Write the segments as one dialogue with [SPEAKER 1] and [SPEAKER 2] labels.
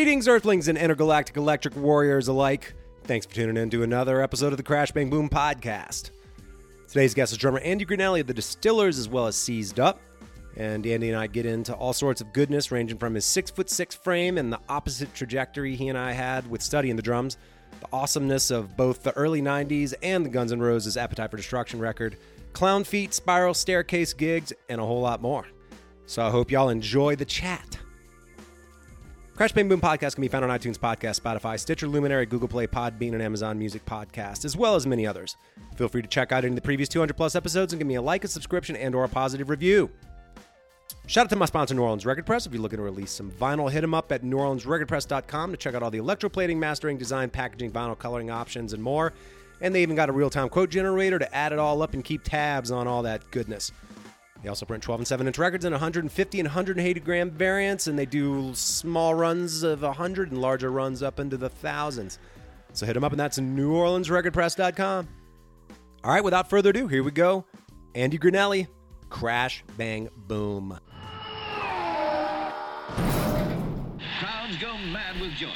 [SPEAKER 1] Greetings, Earthlings and intergalactic electric warriors alike. Thanks for tuning in to another episode of the Crash Bang Boom podcast. Today's guest is drummer Andy Granelli of the Distillers, as well as Seized Up. And Andy and I get into all sorts of goodness, ranging from his six foot six frame and the opposite trajectory he and I had with studying the drums, the awesomeness of both the early 90s and the Guns N' Roses Appetite for Destruction record, clown feet, spiral staircase gigs, and a whole lot more. So I hope y'all enjoy the chat. Crash Bang Boom podcast can be found on iTunes Podcast, Spotify, Stitcher, Luminary, Google Play, Podbean, and Amazon Music Podcast, as well as many others. Feel free to check out any of the previous 200 plus episodes and give me a like, a subscription, and or a positive review. Shout out to my sponsor, New Orleans Record Press. If you're looking to release some vinyl, hit them up at neworleansrecordpress.com to check out all the electroplating, mastering, design, packaging, vinyl coloring options, and more. And they even got a real-time quote generator to add it all up and keep tabs on all that goodness. They also print 12 and 7 inch records in 150 and 180 gram variants, and they do small runs of 100 and larger runs up into the thousands. So hit them up, and that's neworleansrecordpress.com. All right, without further ado, here we go. Andy Granelli, Crash Bang Boom.
[SPEAKER 2] Crowds go mad with joy.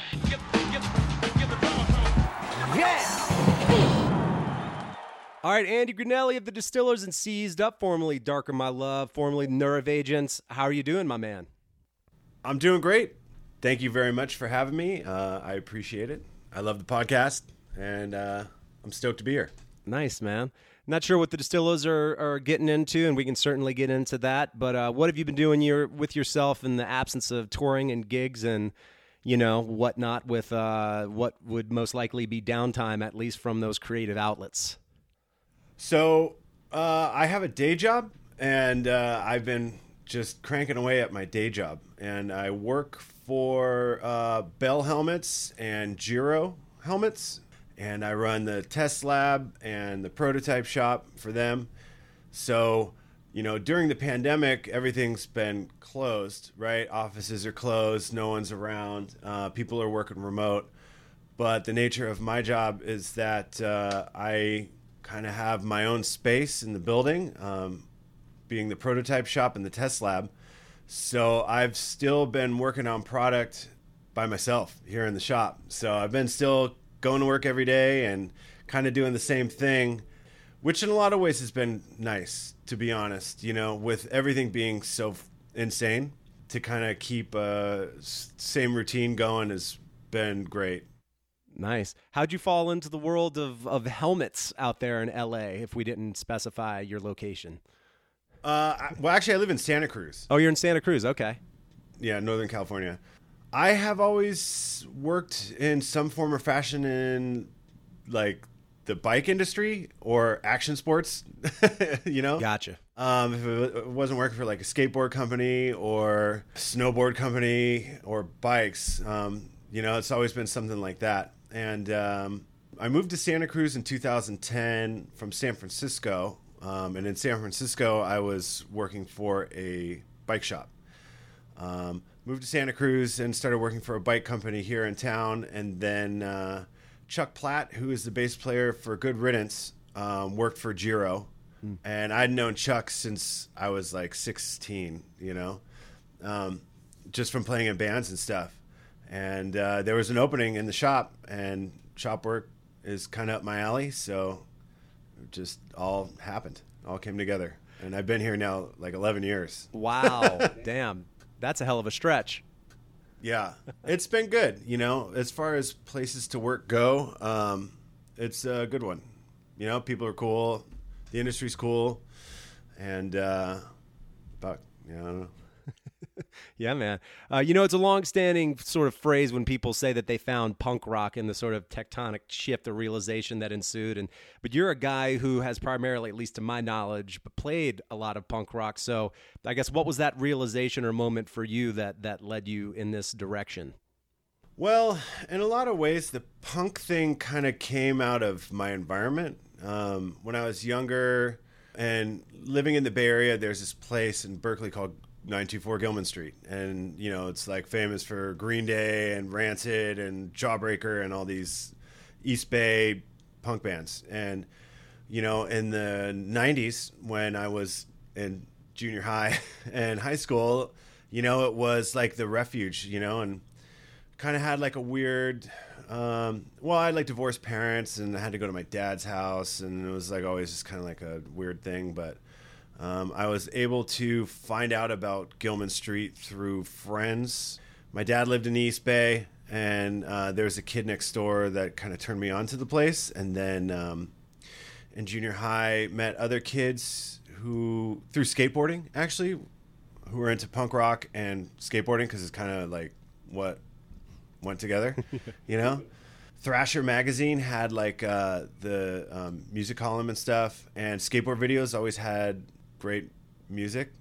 [SPEAKER 1] All right, Andy Granelli of the Distillers and Seized Up, formerly Darker My Love, formerly Nerve Agents. How are you doing, my man?
[SPEAKER 3] I'm doing great. Thank you very much for having me. Uh, I appreciate it. I love the podcast, and uh, I'm stoked to be here.
[SPEAKER 1] Nice, man. Not sure what the Distillers are, are getting into, and we can certainly get into that. But uh, what have you been doing your, with yourself in the absence of touring and gigs and, you know, whatnot with uh, what would most likely be downtime, at least from those creative outlets?
[SPEAKER 3] So uh, I have a day job, and uh, I've been just cranking away at my day job, and I work for uh, Bell Helmets and Giro Helmets, and I run the test lab and the prototype shop for them. So, you know, during the pandemic, everything's been closed, right? Offices are closed, no one's around, uh, people are working remote. But the nature of my job is that uh, I kind of have my own space in the building, um, being the prototype shop and the test lab. So I've still been working on product by myself here in the shop. So I've been still going to work every day and kind of doing the same thing, which in a lot of ways has been nice, to be honest. You know, with everything being so f- insane, to kind of keep a s- same routine going has been great.
[SPEAKER 1] Nice. How'd you fall into the world of, of helmets out there in LA if we didn't specify your location?
[SPEAKER 3] Uh, I- well, actually, I live in Santa Cruz.
[SPEAKER 1] Oh, you're in Santa Cruz. Okay.
[SPEAKER 3] yeah, Northern California. I have always worked in some form or fashion in like the bike industry or action sports, you know?
[SPEAKER 1] Gotcha.
[SPEAKER 3] Um, if it wasn't working for like a skateboard company or snowboard company or bikes, um, you know, it's always been something like that. And um, I moved to Santa Cruz in 2010 from San Francisco. Um, and in San Francisco, I was working for a bike shop. Um, moved to Santa Cruz and started working for a bike company here in town. And then uh, Chuck Platt, who is the bass player for Good Riddance, um, worked for Giro. And I'd known Chuck since I was like 16, you know, um, just from playing in bands and stuff. And uh, there was an opening in the shop, and shop work is kind of up my alley. So it just all happened, all came together. And I've been here now like 11 years.
[SPEAKER 1] Wow. Damn. That's a hell of a stretch.
[SPEAKER 3] Yeah, it's been good. You know, as far as places to work go, um, it's a good one. You know, people are cool, the industry's cool, and uh, about you I don't know.
[SPEAKER 1] Yeah, man. Uh, you know, it's a long-standing sort of phrase when people say that they found punk rock in the sort of tectonic shift or realization that ensued. And but you're a guy who has primarily, at least to my knowledge, played a lot of punk rock. So I guess what was that realization or moment for you that that led you in this direction?
[SPEAKER 3] Well, in a lot of ways, the punk thing kind of came out of my environment. Um, when I was younger and living in the Bay Area, there's this place in Berkeley called 924 Gilman Street. And, you know, it's like famous for Green Day and Rancid and Jawbreaker and all these East Bay punk bands. And, you know, in the 90s, when I was in junior high and high school, you know, it was like the refuge, you know, and kind of had like a weird. Um, well, I had like divorced parents, and I had to go to my dad's house, and it was like always just kind of like a weird thing. But um, I was able to find out about Gilman Street through friends. My dad lived in East Bay, and uh, there was a kid next door that kind of turned me on to the place. And then um, in junior high, met other kids who through skateboarding actually, who were into punk rock and skateboarding because it's kind of like what went together, you know. Thrasher magazine had like uh, the um, music column and stuff, and skateboard videos always had great music,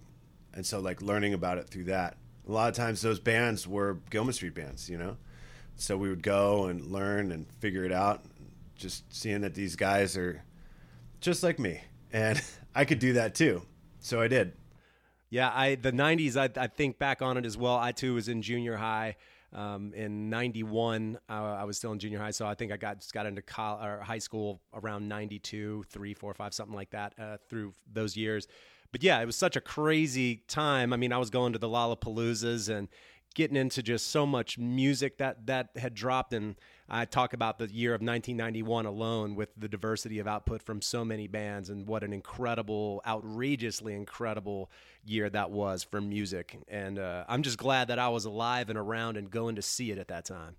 [SPEAKER 3] and so like learning about it through that. A lot of times those bands were Gilman Street bands, you know. So we would go and learn and figure it out. Just seeing that these guys are just like me, and I could do that too. So I did.
[SPEAKER 1] Yeah, I the '90s. I, I think back on it as well. I too was in junior high. Um, in '91, uh, I was still in junior high, so I think I got got into college, high school around '92, three, four, five, something like that. Uh, through those years, but yeah, it was such a crazy time. I mean, I was going to the Lollapaloozas and getting into just so much music that that had dropped and I talk about the year of 1991 alone with the diversity of output from so many bands and what an incredible outrageously incredible year that was for music and uh, I'm just glad that I was alive and around and going to see it at that time.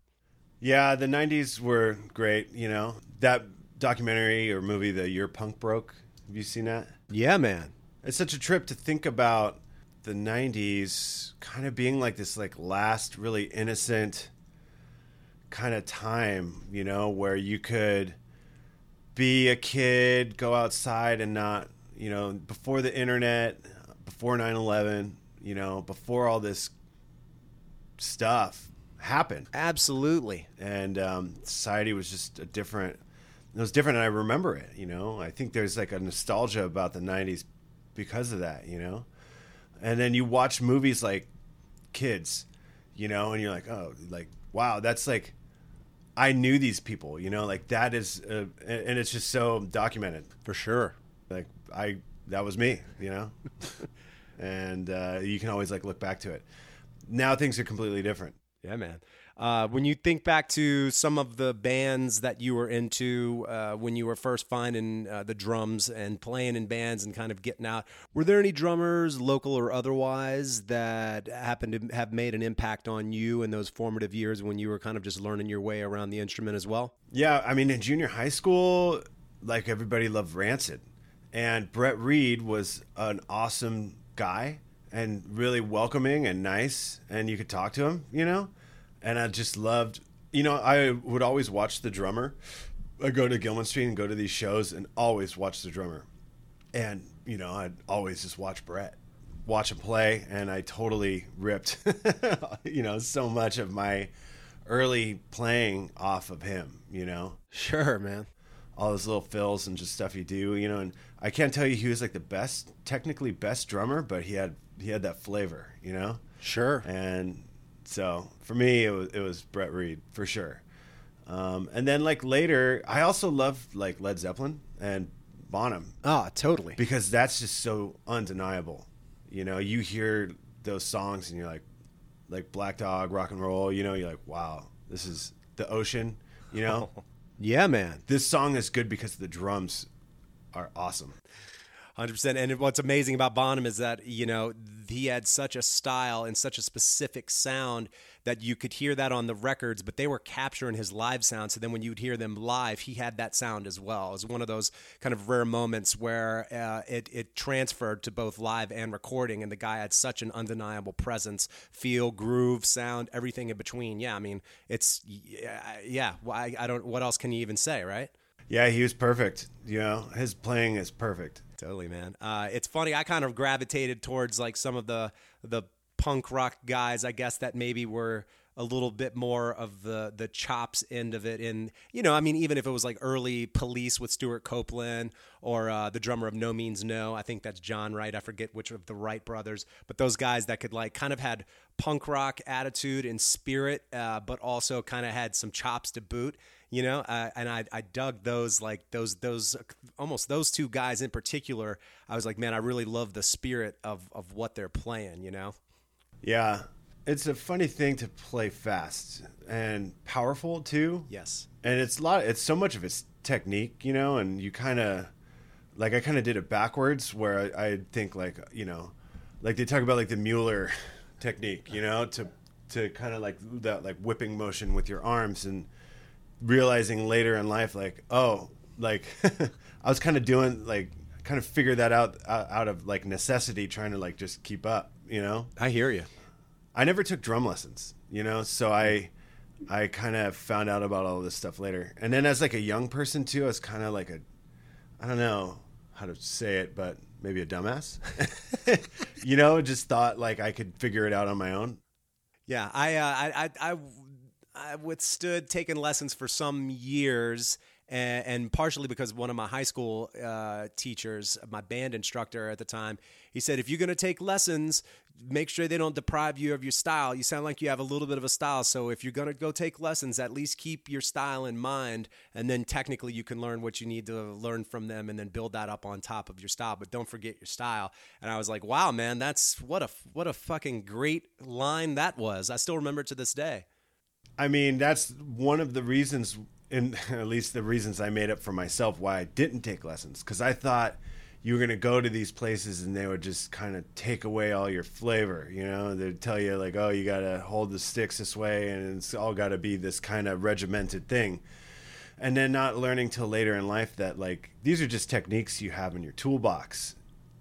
[SPEAKER 3] Yeah, the 90s were great, you know. That documentary or movie the year punk broke, have you seen that?
[SPEAKER 1] Yeah, man.
[SPEAKER 3] It's such a trip to think about the 90s kind of being like this like last really innocent kind of time, you know, where you could be a kid, go outside and not, you know, before the internet, before 9/11, you know, before all this stuff happened.
[SPEAKER 1] Absolutely.
[SPEAKER 3] And um, society was just a different it was different and I remember it, you know. I think there's like a nostalgia about the 90s because of that, you know? And then you watch movies like kids you know and you're like oh like wow that's like i knew these people you know? Like that is uh, and it's just so documented.
[SPEAKER 1] For sure.
[SPEAKER 3] Like i that was me you know? And uh, you can always like look back to it. Now things are completely different.
[SPEAKER 1] Yeah man uh, when you think back to some of the bands that you were into uh, when you were first finding uh, the drums and playing in bands and kind of getting out, were there any drummers, local or otherwise, that happened to have made an impact on you in those formative years when you were kind of just learning your way around the instrument as well?
[SPEAKER 3] Yeah, I mean, in junior high school, like everybody loved Rancid, and Brett Reed was an awesome guy and really welcoming and nice, and you could talk to him, you know and I just loved. You know, I would always watch the drummer. I go to Gilman Street and go to these shows and always watch the drummer, and you know, I'd always just watch Brett, watch him play, and I totally ripped, you know, so much of my early playing off of him. You know,
[SPEAKER 1] sure, man
[SPEAKER 3] all those little fills and just stuff you do, you know. And I can't tell you he was like the best, technically best drummer, but he had he had that flavor, you know.
[SPEAKER 1] Sure.
[SPEAKER 3] And so for me, it was it was Brett Reed for sure. Um, and then like later, I also loved like Led Zeppelin and Bonham.
[SPEAKER 1] Ah, oh, totally.
[SPEAKER 3] Because that's just so undeniable. You know, you hear those songs and you're like, like Black Dog, rock and roll. You know, you're like, wow, this is the ocean. You know.
[SPEAKER 1] yeah, man.
[SPEAKER 3] This song is good because the drums are awesome.
[SPEAKER 1] Hundred percent. And what's amazing about Bonham is that you know he had such a style and such a specific sound that you could hear that on the records, but they were capturing his live sound. So then when you would hear them live, he had that sound as well. It was one of those kind of rare moments where uh, it it transferred to both live and recording, and the guy had such an undeniable presence, feel, groove, sound, everything in between. Yeah, I mean, it's yeah. yeah I, I don't. What else can you even say, right?
[SPEAKER 3] Yeah, he was perfect. You know, his playing is perfect.
[SPEAKER 1] Totally, man. Uh, it's funny. I kind of gravitated towards like some of the the punk rock guys, I guess that maybe were a little bit more of the the chops end of it. And you know, I mean, even if it was like early Police with Stewart Copeland or uh, the drummer of No Means No, I think that's John Wright. I forget which of the Wright brothers, but those guys that could like kind of had punk rock attitude and spirit, uh, but also kind of had some chops to boot you know uh, and I, I dug those like those those almost those two guys in particular i was like man i really love the spirit of of what they're playing you know
[SPEAKER 3] yeah it's a funny thing to play fast and powerful too.
[SPEAKER 1] Yes.
[SPEAKER 3] and it's a lot. It's so much of it's technique, you know, and you kind of like I kind of did it backwards, where I, I think like you know, like they talk about like the Moeller technique, you know, to to kind of like that like whipping motion with your arms and realizing later in life like oh like I was kind of doing like kind of figure that out out out of like necessity trying to like just keep up, you know.
[SPEAKER 1] I hear you.
[SPEAKER 3] I never took drum lessons, you know, so I I kind of found out about all this stuff later. And then as like a young person too, I was kind of like a I don't know how to say it, but maybe a dumbass. you know, just thought like I could figure it out on my own.
[SPEAKER 1] Yeah, I, uh, I, I, I, I withstood taking lessons for some years, and, and partially because one of my high school uh, teachers, my band instructor at the time, he said, if you're going to take lessons, make sure they don't deprive you of your style. You sound like you have a little bit of a style, so if you're going to go take lessons, at least keep your style in mind, and then technically you can learn what you need to learn from them, and then build that up on top of your style. But don't forget your style. And I was like, wow, man, that's what a what a fucking great line that was. I still remember to this day.
[SPEAKER 3] I mean, that's one of the reasons, and at least the reasons I made up for myself why I didn't take lessons. Because I thought you were to go to these places and they would just kind of take away all your flavor. You know, they'd tell you, like, oh, you got to hold the sticks this way and it's all got to be this kind of regimented thing. And then not learning till later in life that, like, these are just techniques you have in your toolbox.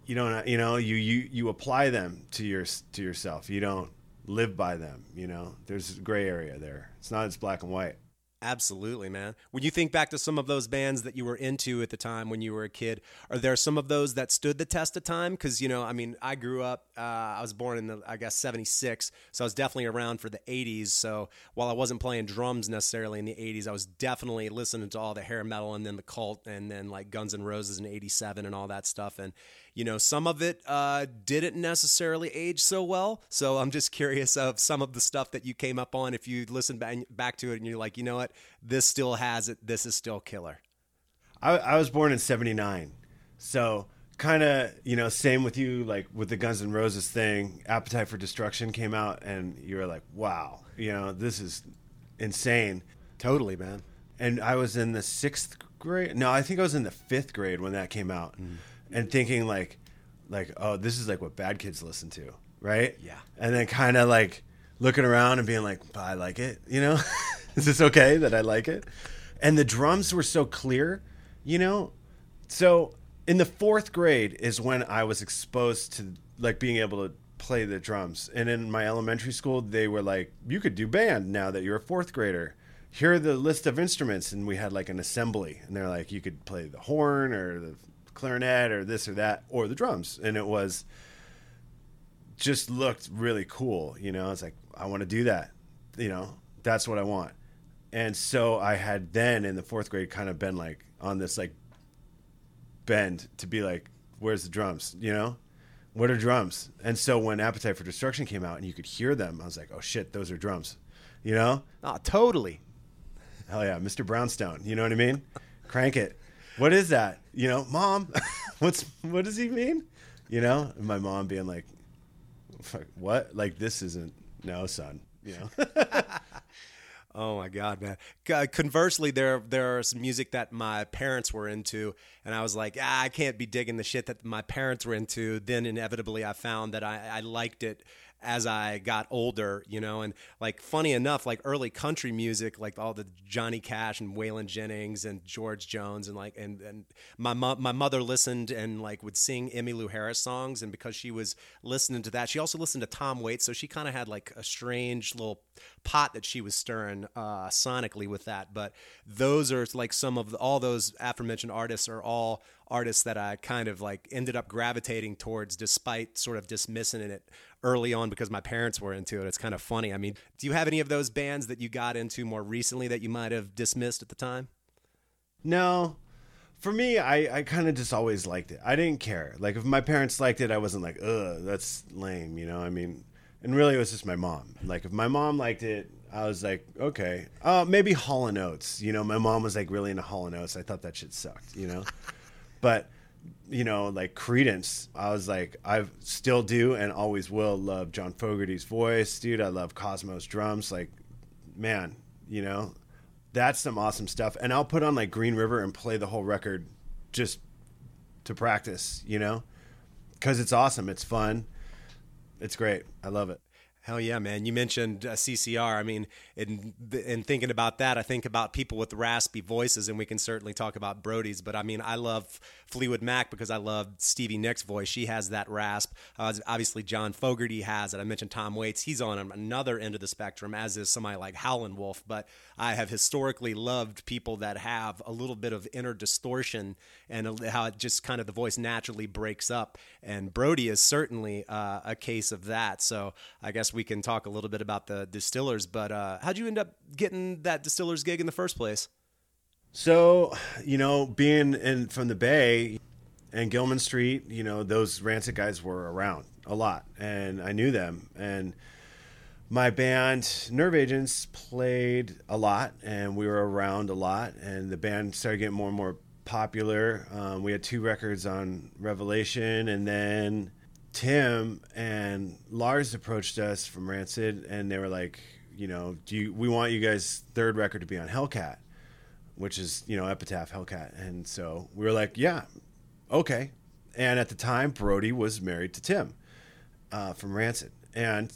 [SPEAKER 3] You don't, you know, you, you, you apply them to your, to yourself. You don't live by them. You know, there's a gray area there. It's not as black and white.
[SPEAKER 1] Absolutely, man. When you think back to some of those bands that you were into at the time when you were a kid, are there some of those that stood the test of time? Because you know, I mean, I grew up. Uh, I was born in the, I guess, '76, so I was definitely around for the '80s. So while I wasn't playing drums necessarily in the '80s, I was definitely listening to all the hair metal and then the Cult and then like Guns N' Roses in '87 and all that stuff. And you know, some of it uh, didn't necessarily age so well. So I'm just curious of some of the stuff that you came up on. If you listen back, back to it and you're like, you know what, this still has it. This is still killer.
[SPEAKER 3] I, I was born in '79, so kind of you know same with you. Like with the Guns N' Roses thing, Appetite for Destruction came out, and you were like, wow, you know, this is insane.
[SPEAKER 1] Totally, man.
[SPEAKER 3] And I was in the sixth grade. No, I think I was in the fifth grade when that came out, and thinking like, like, oh, this is like what bad kids listen to, right?
[SPEAKER 1] Yeah.
[SPEAKER 3] And then kind of like looking around and being like, I like it, you know? is this okay that I like it? And the drums were so clear, you know? So in the fourth grade is when I was exposed to like being able to play the drums. And in my elementary school, they were like, you could do band now that you're a fourth grader. Here are the list of instruments. And we had like an assembly. And they're like, you could play the horn or the clarinet or this or that or the drums. And it was just looked really cool. You know, it's like, I want to do that. You know, that's what I want. And so I had then in the fourth grade kind of been like on this like bend to be like, where's the drums? You know, what are drums? And so when Appetite for Destruction came out and you could hear them, I was like, oh shit, those are drums. You know,
[SPEAKER 1] Oh, totally.
[SPEAKER 3] hell yeah, Mr. Brownstone. You know what I mean? Crank it. What is that? You know, mom, what's what does he mean? You know, and my mom being like, what? Like this isn't no, son. You know.
[SPEAKER 1] Oh my God, man! Conversely, there there are some music that my parents were into, and I was like, ah, I can't be digging the shit that my parents were into. Then inevitably, I found that I, I liked it as I got older, you know. And like, funny enough, like early country music, like all the Johnny Cash and Waylon Jennings and George Jones, and like, and and my mo- my mother listened and like would sing Emmylou Harris songs, and because she was listening to that, she also listened to Tom Waits, so she kind of had like a strange little pot that she was stirring uh, sonically with that. But those are like some of the, all those aforementioned artists are all artists that I kind of like ended up gravitating towards, despite sort of dismissing it early on because my parents were into it. It's kind of funny. I mean, do you have any of those bands that you got into more recently that you might have dismissed at the time?
[SPEAKER 3] No. For me, I, I kind of just always liked it. I didn't care. Like, if my parents liked it, I wasn't like, ugh, that's lame, you know? I mean, and really, it was just my mom. Like, if my mom liked it, I was like, okay. Uh, maybe Hall & Oates. You know, my mom was like really into Hall & Oates. I thought that shit sucked, you know? but you know, like Creedence, I was like, I still do and always will love John Fogerty's voice, dude. I love Cosmo's drums. Like, man, you know, that's some awesome stuff. And I'll put on like Green River and play the whole record just to practice, you know, because it's awesome. It's fun. It's great. I love it.
[SPEAKER 1] Hell yeah, man! You mentioned uh, CCR. I mean, in in thinking about that, I think about people with raspy voices, and we can certainly talk about Brody's. But I mean, I love Fleetwood Mac because I love Stevie Nicks' voice. She has that rasp. Uh, obviously, John Fogerty has it. I mentioned Tom Waits. He's on another end of the spectrum, as is somebody like Howlin' Wolf. But I have historically loved people that have a little bit of inner distortion and how it just kind of the voice naturally breaks up. And Brody is certainly uh, a case of that. So I guess we can talk a little bit about the distillers. But uh, how'd you end up getting that distillers gig in the first place?
[SPEAKER 3] So, you know, being in from the Bay and Gilman Street, you know, those Rancid guys were around a lot, and I knew them. And my band, Nerve Agents, played a lot, and we were around a lot. And the band started getting more and more popular. Um, we had two records on Revelation, and then Tim and Lars approached us from Rancid, and they were like, you know, do you, we want you guys' third record to be on Hellcat, which is you know Epitaph Hellcat, and so we were like, yeah, okay. And at the time, Brody was married to Tim uh, from Rancid, and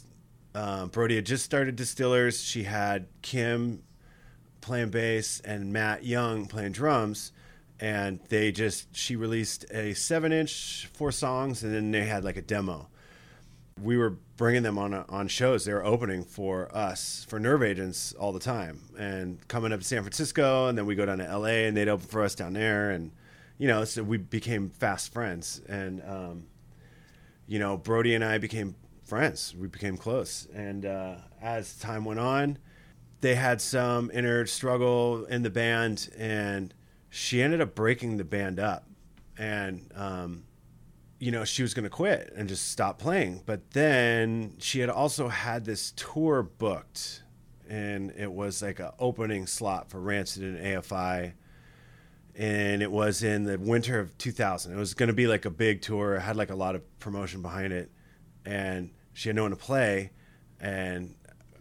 [SPEAKER 3] um, Brody had just started Distillers. She had Kim playing bass and Matt Young playing drums and they just she released a seven inch four songs and then they had like a demo. We were bringing them on on shows. They were opening for us for nerve agents all the time and coming up to san francisco and then we go down to la and they'd open for us down there and you know so we became fast friends and um, you know brody and i became friends. We became close and uh, as time went on they had some inner struggle in the band and she ended up breaking the band up and um, you know she was going to quit and just stop playing. But then she had also had this tour booked and it was like an opening slot for rancid and afi and it was in the winter of 2000 it was going to be like a big tour. It had like a lot of promotion behind it. And she had no one to play. And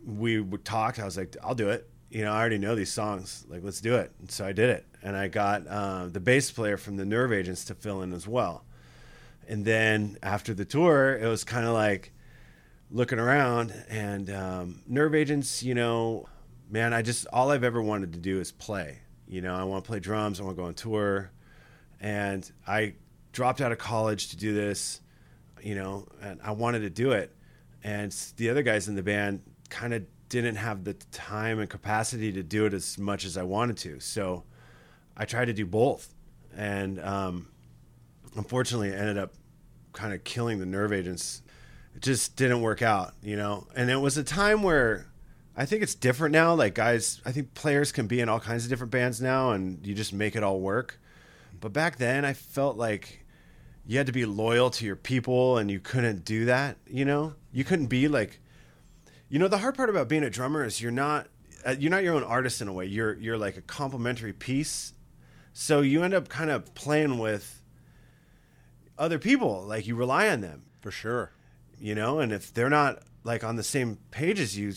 [SPEAKER 3] we talked. I was like i'll do it. You know i already know these songs. Like let's do it. And so i did it and I got uh, the bass player from the Nerve Agents to fill in as well. And then after the tour, it was kind of like looking around and um, Nerve Agents, you know, man, I just all I've ever wanted to do is play. You know, I want to play drums, I want to go on tour, and I dropped out of college to do this. You know, and I wanted to do it, and the other guys in the band kind of didn't have the time and capacity to do it as much as I wanted to. So I tried to do both, and um, unfortunately, I ended up kind of killing the nerve agents. It just didn't work out, you know. And it was a time where I think it's different now. Like guys, I think players can be in all kinds of different bands now, and you just make it all work. But back then, I felt like you had to be loyal to your people, and you couldn't do that. You know, you couldn't be like, you know, the hard part about being a drummer is you're not uh, you're not your own artist in a way. You're you're like a complementary piece so you end up kind of playing with other people, like you rely on them.
[SPEAKER 1] For sure.
[SPEAKER 3] You know, and if they're not like on the same page as you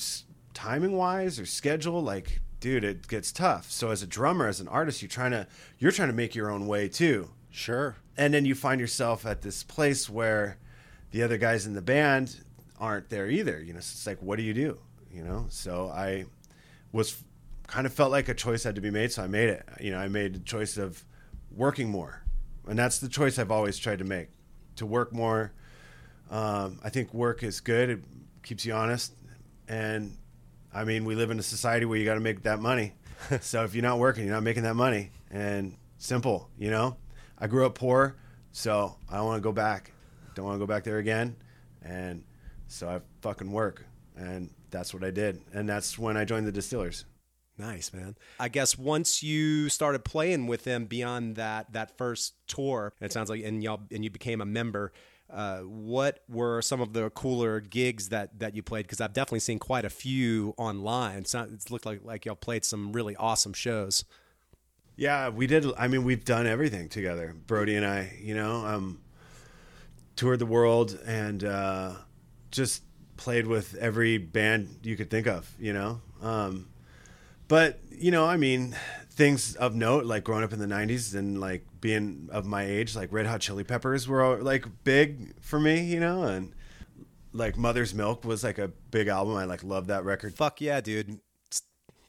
[SPEAKER 3] timing wise or schedule, like dude, it gets tough. So as a drummer, as an artist, you're trying to you're trying to make your own way too.
[SPEAKER 1] Sure.
[SPEAKER 3] And then you find yourself at this place where the other guys in the band aren't there either. You know, so it's like, what do you do? You know, so I was kind of felt like a choice had to be made, so I made it. You know, I made the choice of working more, and that's the choice I've always tried to make: to work more. Um, I think work is good; it keeps you honest, and I mean, we live in a society where you got to make that money. so if you're not working, you're not making that money, and simple, you know. I grew up poor, so I don't want to go back. Don't want to go back there again, and so I fucking work, and that's what I did, and that's when I joined the Distillers.
[SPEAKER 1] Nice, man. I guess once you started playing with them beyond that that first tour, it sounds like, and y'all and you became a member. Uh, what were some of the cooler gigs that that you played? Because I've definitely seen quite a few online. So it's looked like like y'all played some really awesome shows.
[SPEAKER 3] Yeah, we did. I mean, we've done everything together, Brody and I. You know, um, toured the world and uh, just played with every band you could think of. You know, um, but you know, I mean, things of note like growing up in the '90s and like being of my age, like Red Hot Chili Peppers were like big for me. You know, and like Mother's Milk was like a big album. I like loved that record.
[SPEAKER 1] Fuck yeah, dude.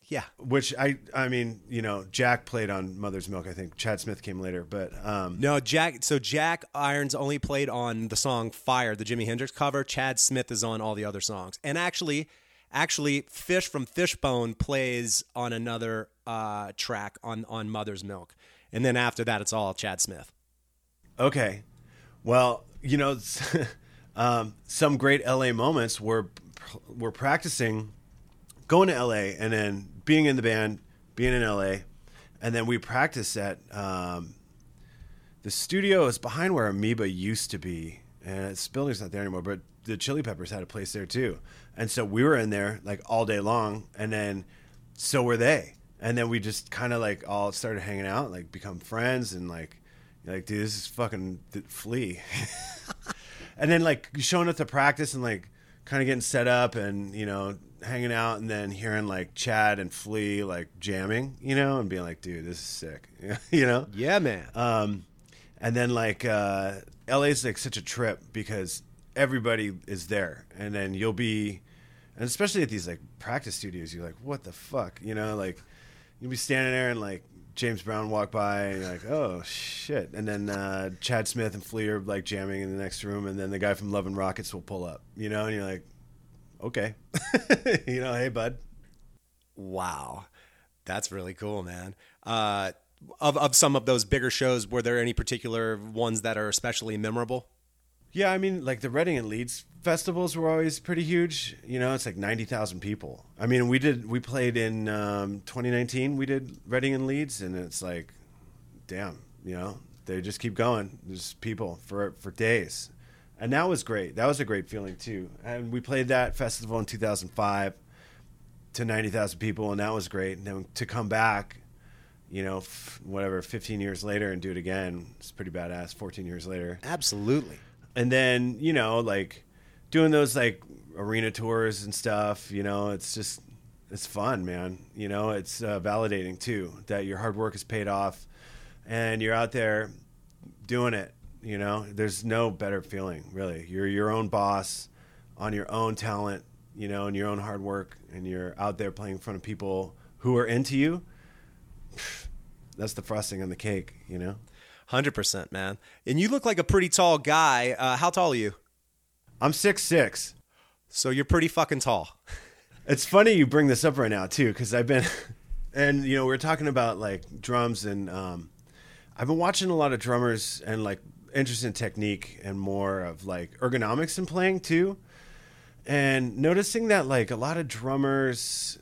[SPEAKER 1] Yeah.
[SPEAKER 3] Which I, I mean, you know, Jack played on Mother's Milk. I think Chad Smith came later, but um,
[SPEAKER 1] No, Jack. So Jack Irons only played on the song "Fire," the Jimi Hendrix cover. Chad Smith is on all the other songs, and actually, actually, Fish from Fishbone plays on another uh, track on on Mother's Milk, and then after that, it's all Chad Smith.
[SPEAKER 3] Okay. Well, you know, um, some great LA moments were were practicing, going to LA, and then being in the band, being in LA, and then we practiced at um, the studio is behind where Amoeba used to be, and this building's not there anymore. But the Chili Peppers had a place there too, and so we were in there like all day long, and then so were they, and then we just kind of like all started hanging out, like become friends, and like like, dude, this is fucking th- flea. and then like showing up to practice and like kind of getting set up and you know hanging out and then hearing like Chad and Flea like jamming, you know, and being like, dude, this is sick, you know.
[SPEAKER 1] Yeah, man.
[SPEAKER 3] Um, and then like uh, LA's like such a trip because everybody is there, and then you'll be, and especially at these like practice studios, you're like, what the fuck, you know, like you'll be standing there and like James Brown walk by and you're like, oh shit, and then uh, Chad Smith and Flea are like jamming in the next room, and then the guy from Love and Rockets will pull up, you know, and you're like, okay, you know, hey bud.
[SPEAKER 1] Wow, that's really cool, man. Uh, of of some of those bigger shows, were there any particular ones that are especially memorable?
[SPEAKER 3] Yeah, I mean, like the Reading and Leeds festivals were always pretty huge. You know, it's like ninety thousand people. I mean, we did we played in um, 2019. We did Reading and Leeds, and it's like, damn, you know, they just keep going. There's people for for days, and that was great. That was a great feeling too. And we played that festival in 2005 to ninety thousand people, and that was great. And then to come back. You know, f- whatever, 15 years later and do it again. It's pretty badass. 14 years later
[SPEAKER 1] Absolutely.
[SPEAKER 3] And then you know like doing those like arena tours and stuff you know it's just it's fun man. You know it's uh, validating too that your hard work is paid off and you're out there doing it you know? There's no better feeling really. You're your own boss on your own talent you know and your own hard work and you're out there playing in front of people who are into you. That's the frosting on the cake you know
[SPEAKER 1] Hundred percent, man. And you look like a pretty tall guy. Uh, how tall are you?
[SPEAKER 3] i'm six six
[SPEAKER 1] So you're pretty fucking tall.
[SPEAKER 3] It's funny you bring this up right now too, because I've been, and you know, we are talking about like drums, and um, I've been watching a lot of drummers and like interest in technique and more of like ergonomics in playing too, and noticing that like a lot of drummers,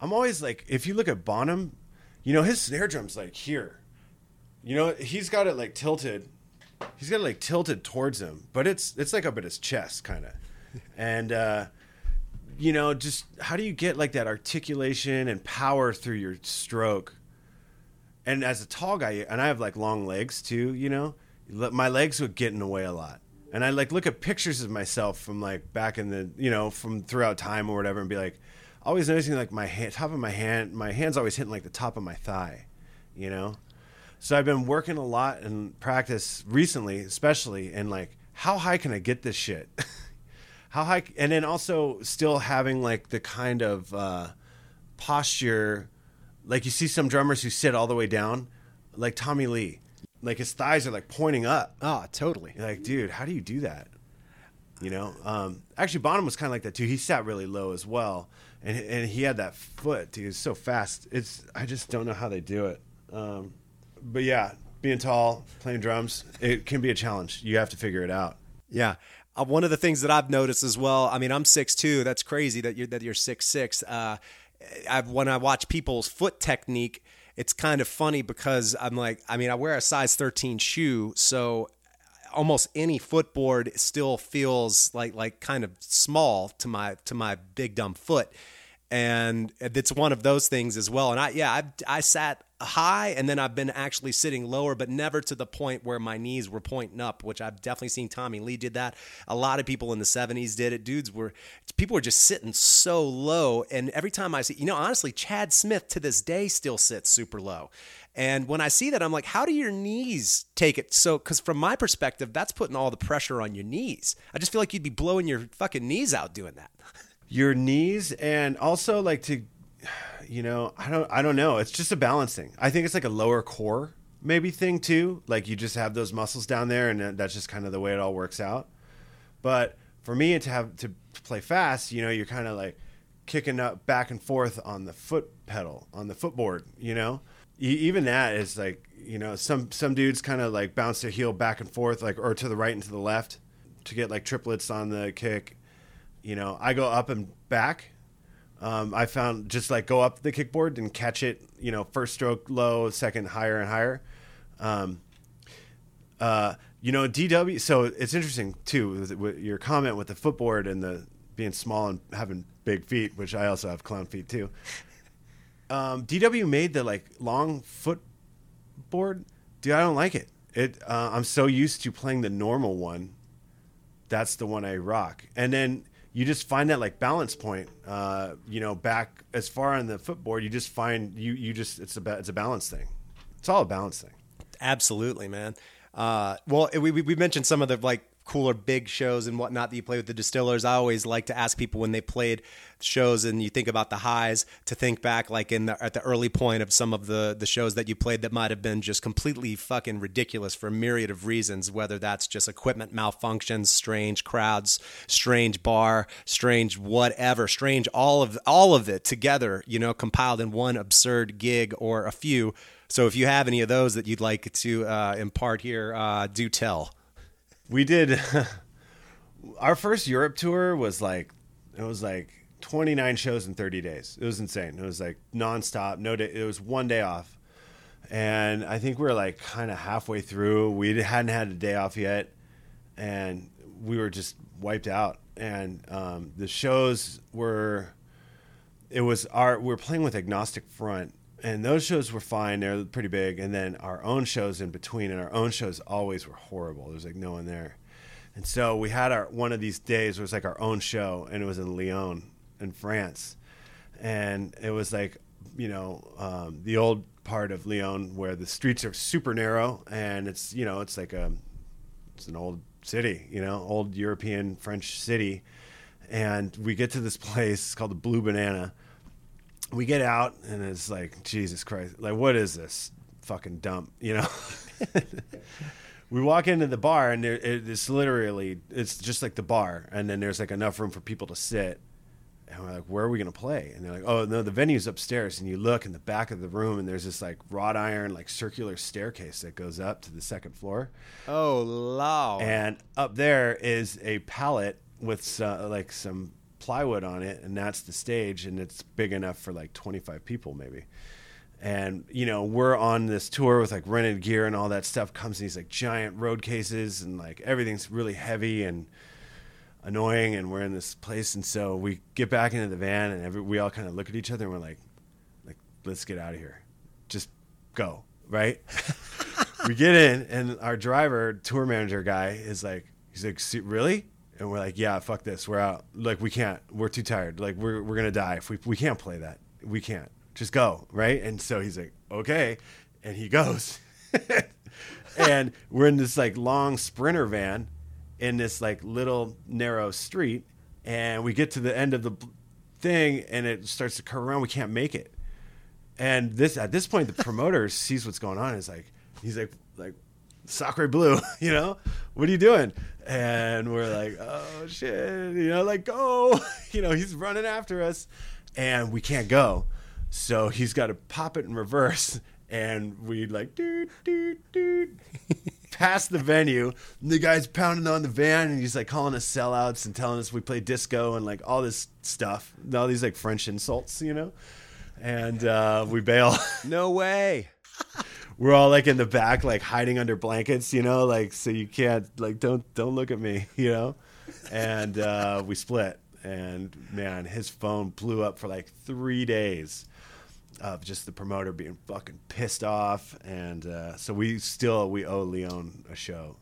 [SPEAKER 3] I'm always like, if you look at Bonham, you know, his snare drum's like here, you know, he's got it like tilted, he's got it like tilted towards him, but it's it's like up at his chest kind of, and. uh you know, just how do you get like that articulation and power through your stroke? And as a tall guy, and I have like long legs too, you know, my legs would get in the way a lot. And I like look at pictures of myself from like back in the, you know, from throughout time or whatever, and be like, always noticing like my hand, top of my hand, my hands always hitting like the top of my thigh, you know. So I've been working a lot in practice recently, especially, in like, how high can I get this shit? how high and then also still having like the kind of uh, posture like you see some drummers who sit all the way down like tommy lee like his thighs are like pointing up.
[SPEAKER 1] Oh, totally.
[SPEAKER 3] You're like dude how do you do that? You know um, actually bonham was kind of like that too. He sat really low as well and, and he had that foot dude it's so fast. It's i just don't know how they do it. Um, but yeah being tall playing drums it can be a challenge you have to figure it out
[SPEAKER 1] Yeah. Uh, one of the things that I've noticed as well. I mean, I'm six two. That's crazy that you're that you're six six. Uh, I've, when I watch people's foot technique, it's kind of funny because I'm like, I mean, I wear a size 13 shoe, so almost any footboard still feels like like kind of small to my to my big dumb foot. And it's one of those things as well. And I yeah, I I sat high and then I've been actually sitting lower, but never to the point where my knees were pointing up, which I've definitely seen Tommy Lee did that. A lot of people in the 70s did it. Dudes were people were just sitting so low. And every time I see, you know, honestly, Chad Smith to this day still sits super low. And when I see that, I'm like, how do your knees take it? So, because from my perspective, that's putting all the pressure on your knees. I just feel like you'd be blowing your fucking knees out doing that.
[SPEAKER 3] Your knees and also like to you know, I don't I don't know. It's just a balancing. I think it's like a lower core maybe thing too. Like you just have those muscles down there and that's just kind of the way it all works out. But for me to have to play fast, you know, you're kind of like kicking up back and forth on the foot pedal, on the footboard, you know? even that is like, you know, some some dudes kind of like bounce their heel back and forth like or to the right and to the left to get like triplets on the kick. You know, I go up and back um, I found just like go up the kickboard and catch it, you know, first stroke low, second higher and higher. Um, uh, you know, DW. So it's interesting too with, with, your comment with the footboard and the being small and having big feet, which I also have clown feet too. Um, DW made the like long footboard. Dude, I don't like it. It. Uh, I'm so used to playing the normal one. That's the one I rock, and then you just find that like balance point. Uh, you know, back as far on the footboard, you just find you you just it's a it's a balance thing. It's all a balance thing.
[SPEAKER 1] Absolutely, man. Uh, well, we we mentioned some of the like cooler big shows and whatnot that you play with the distillers. I always like to ask people when they played shows and you think about the highs to think back like in the, at the early point of some of the the shows that you played that might have been just completely fucking ridiculous for a myriad of reasons whether that's just equipment malfunctions strange crowds strange bar strange whatever strange all of all of it together you know compiled in one absurd gig or a few. So if you have any of those that you'd like to uh, impart here uh, do tell
[SPEAKER 3] we did our first Europe tour was like it was like 29 shows in 30 days. It was insane. It was like nonstop, no day. It was one day off, and I think we were like kind of halfway through. We hadn't had a day off yet, and we were just wiped out. And um, the shows were, it was our we were playing with Agnostic Front, and those shows were fine. They're pretty big, and then our own shows in between, and our own shows always were horrible. There's like no one there, and so we had our one of these days. It was like our own show, and it was in Lyon, in France, and it was like you know um, the old part of Lyon where the streets are super narrow, and it's you know it's like a it's an old city, you know, old European French city, and we get to this place called the Blue Banana we get out and it's like Jesus Christ, like what is this fucking dump, you know? we walk into the bar and there, it's literally it's just like the bar, and then there's like enough room for people to sit. And we're like, where are we gonna play? And they're like, oh no, the venue's upstairs. And you look in the back of the room, and there's this like wrought iron, like circular staircase that goes up to the second floor.
[SPEAKER 1] Oh, wow!
[SPEAKER 3] And up there is a pallet with like some plywood on it, and that's the stage, and it's big enough for like 25 people maybe. And you know, we're on this tour with like rented gear and all that stuff. Comes in these like giant road cases, and like everything's really heavy and annoying. And we're in this place, and so we get back into the van, and every, we all kind of look at each other, and we're like, like, let's get out of here, just go, right? we get in, and our driver, tour manager guy, is like, he's like, really? And we're like, yeah, fuck this, we're out. Like we can't, we're too tired. Like we're we're gonna die if we we can't play that. We can't. Just go, right? And so he's like, okay, and he goes, and we're in this like long sprinter van in this like little narrow street, and we get to the end of the thing, and it starts to curve around. We can't make it, and this at this point the promoter sees what's going on. Is like, he's like, like Sacre Blue, you know, what are you doing? And we're like, oh shit, you know, like go, you know, he's running after us, and we can't go, so he's got to pop it in reverse, and we like, dude, dude, dude, past the venue, and the guy's pounding on the van, and he's like calling us sellouts and telling us we play disco and like all this stuff, all these like French insults, you know, and uh, we bail.
[SPEAKER 1] No way
[SPEAKER 3] we're all like in the back, like hiding under blankets, you know, like so you can't like don't don't look at me, you know. And uh, we split. and man, his phone blew up for like three days of just the promoter being fucking pissed off, and uh, so we still we owe Lyon a show.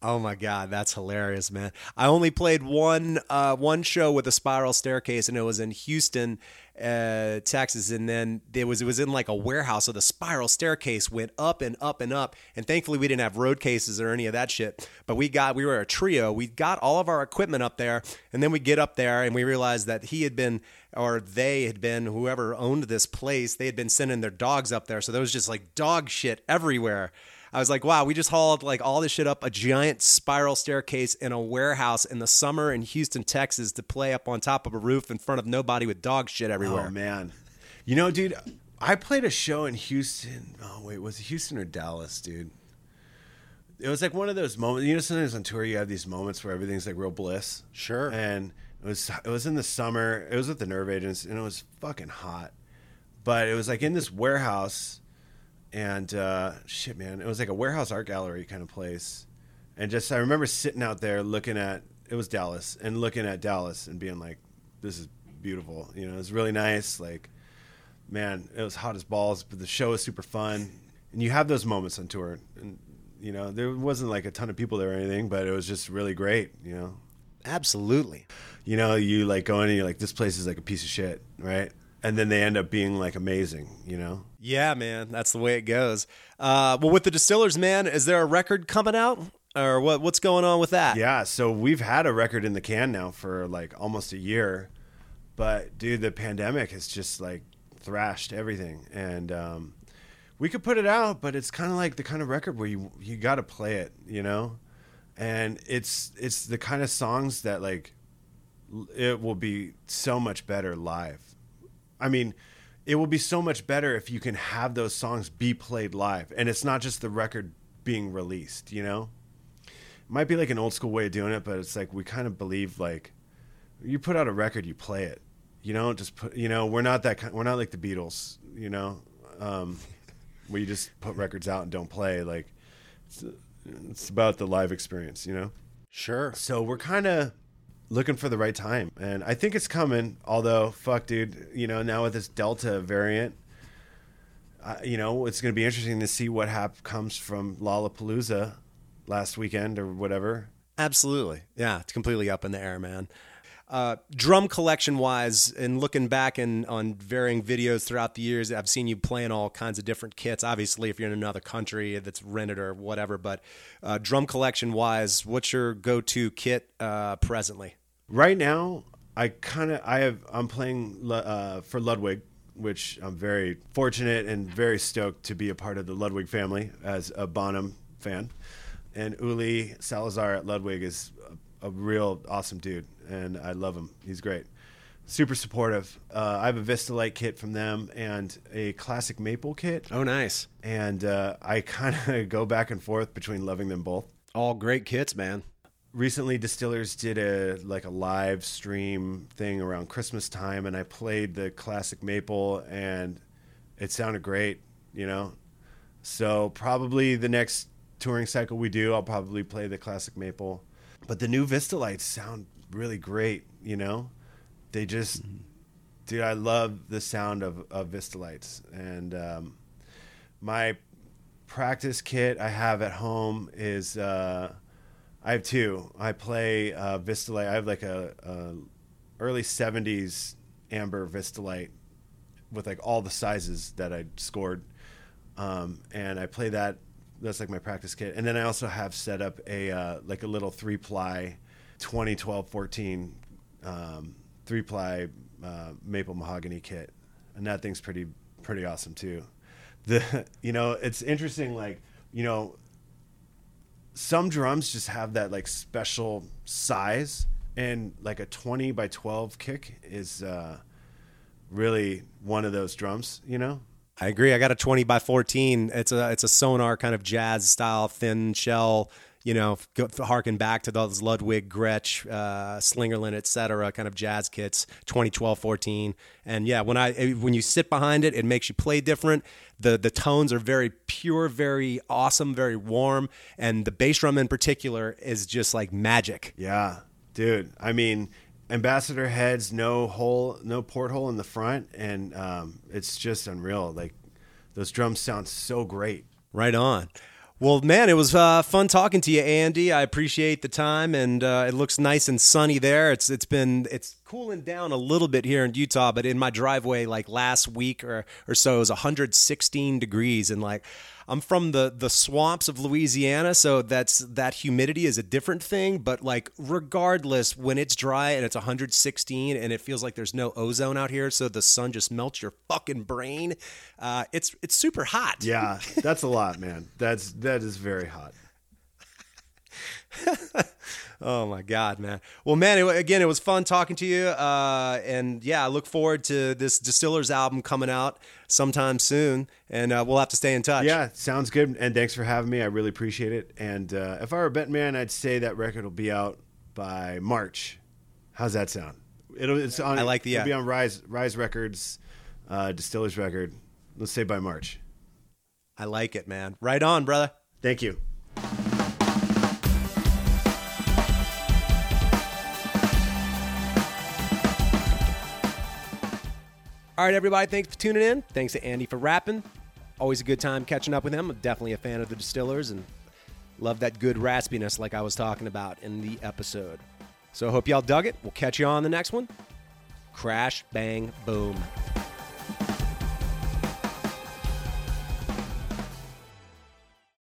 [SPEAKER 1] Oh my god, that's hilarious, man! I only played one uh, one show with a spiral staircase, and it was in Houston, uh, Texas. And then it was it was in like a warehouse, so the spiral staircase went up and up and up. And thankfully, we didn't have road cases or any of that shit. But we got we were a trio. We got all of our equipment up there, and then we get up there and we realized that he had been or they had been whoever owned this place. They had been sending their dogs up there, so there was just like dog shit everywhere. I was like, wow, we just hauled like all this shit up a giant spiral staircase in a warehouse in the summer in Houston, Texas to play up on top of a roof in front of nobody with dog shit oh, everywhere.
[SPEAKER 3] Oh man, you know, dude, I played a show in Houston. Oh wait, was it Houston or Dallas, dude? It was like one of those moments. You know, sometimes on tour you have these moments where everything's like real bliss.
[SPEAKER 1] Sure.
[SPEAKER 3] And it was it was in the summer. It was with the Nerve Agents, and it was fucking hot. But it was like in this warehouse, and uh, shit, man, it was like a warehouse art gallery kind of place. And just I remember sitting out there looking at it was Dallas and looking at Dallas and being like, "This is beautiful." You know, it was really nice. Like, man, it was hot as balls, but the show was super fun. And you have those moments on tour, and you know, there wasn't like a ton of people there or anything, but it was just really great. You know,
[SPEAKER 1] Absolutely.
[SPEAKER 3] you know, you like go in and you're like, this place is like a piece of shit, right? And then they end up being like amazing, you know?
[SPEAKER 1] Yeah, man, that's the way it goes. Uh, well, with the Distillers, man, is there a record coming out, or what? What's going on with that?
[SPEAKER 3] Yeah, so we've had a record in the can now for like almost a year, but dude, the pandemic has just like thrashed everything, and um, we could put it out, but it's kind of like the kind of record where you you got to play it, you know, and it's it's the kind of songs that like it will be so much better live. I mean, it will be so much better if you can have those songs be played live, and it's not just the record being released, you know It might be like an old school way of doing it, but it's like we kind of believe like you put out a record, you play it. You know, just put. You know, we're not that. Kind, we're not like the Beatles. You know, um, where you just put records out and don't play. Like it's, it's about the live experience. You know.
[SPEAKER 1] Sure.
[SPEAKER 3] So we're kind of looking for the right time, and I think it's coming. Although, fuck, dude, you know, now with this Delta variant, you know, it's going to be interesting to see what hap- comes from Lollapalooza last weekend or whatever.
[SPEAKER 1] Absolutely. Yeah, it's completely up in the air, man. Uh, drum collection wise, and looking back and on varying videos throughout the years, I've seen you playing all kinds of different kits. Obviously, if you're in another country that's rented or whatever, but uh, drum collection wise, what's your go to kit uh, presently?
[SPEAKER 3] Right now, I kind of I have I'm playing uh, for Ludwig, which I'm very fortunate and very stoked to be a part of the Ludwig family as a Bonham fan. And Uli Salazar at Ludwig is a, a real awesome dude, and I love him. He's great, super supportive. Uh, I have a Vistalite kit from them and a classic Maple kit,
[SPEAKER 1] Oh, nice.
[SPEAKER 3] and uh, I kind of go back and forth between loving them both
[SPEAKER 1] All great kits, man.
[SPEAKER 3] Recently distillers did a like a live stream thing around christmas time and i played the classic maple and it sounded great you know? So probably the next touring cycle we do i'll probably play the classic maple. But the new Vistalites sound really great you know? They just dude i love the sound of, of Vistalites. And um, my practice kit i have at home is uh, I have two. I play uh, Vistalite. I have like a, a early '70s amber Vistalite with like all the sizes that I scored, um, and I play that. That's like my practice kit. And then I also have set up a uh, like a little three ply, 2012 14 um, three ply uh, maple mahogany kit, and that thing's pretty pretty awesome too. The you know it's interesting like you know some drums just have that like special size and like a 20 by 12 kick is uh really one of those drums you know
[SPEAKER 1] I agree. I got a 20 by 14. It's a it's a Sonor kind of jazz style thin shell. You know, go, harken back to those Ludwig, Gretsch, uh, Slingerland, et cetera, kind of jazz kits. 2012, 14, and yeah, when I eh, when you sit behind it, it makes you play different. The the tones are very pure, very awesome, very warm, and the bass drum in particular is just like magic.
[SPEAKER 3] yeah dude i mean ambassador heads, no hole, no porthole in the front, and um, it's just unreal. Like those drums sound so great.
[SPEAKER 1] Right on. Well, man, it was uh, fun talking to you, Andy. I appreciate the time, and uh, it looks nice and sunny there. It's it's been it's cooling down a little bit here in Utah, but in my driveway, like last week or or so, it was 116 degrees, and like I'm from the the swamps of Louisiana, so that's that humidity is a different thing. But like regardless, when it's dry and it's 116 and it feels like there's no ozone out here, so the sun just melts your fucking brain. Uh, it's it's super hot.
[SPEAKER 3] Yeah, that's a lot, man. That's that is very hot.
[SPEAKER 1] Oh my God, man. Well, man, it, again, it was fun talking to you. Uh, and yeah, I look forward to this Distillers album coming out sometime soon. And uh, we'll have to stay in touch.
[SPEAKER 3] Yeah, sounds good. And thanks for having me. I really appreciate it. And uh, if I were a bet man, I'd say that record will be out by March. How's that sound? It'll it's on.
[SPEAKER 1] I like the-
[SPEAKER 3] It'll be on Rise Rise Records, uh, Distillers record. Let's say by March.
[SPEAKER 1] I like it, man. Right on, brother.
[SPEAKER 3] Thank you.
[SPEAKER 1] All right, everybody. Thanks for tuning in. Thanks to Andy for rapping. Always a good time catching up with him. I'm definitely a fan of the Distillers and love that good raspiness like I was talking about in the episode. So I hope y'all dug it. We'll catch you on the next one. Crash, bang, boom.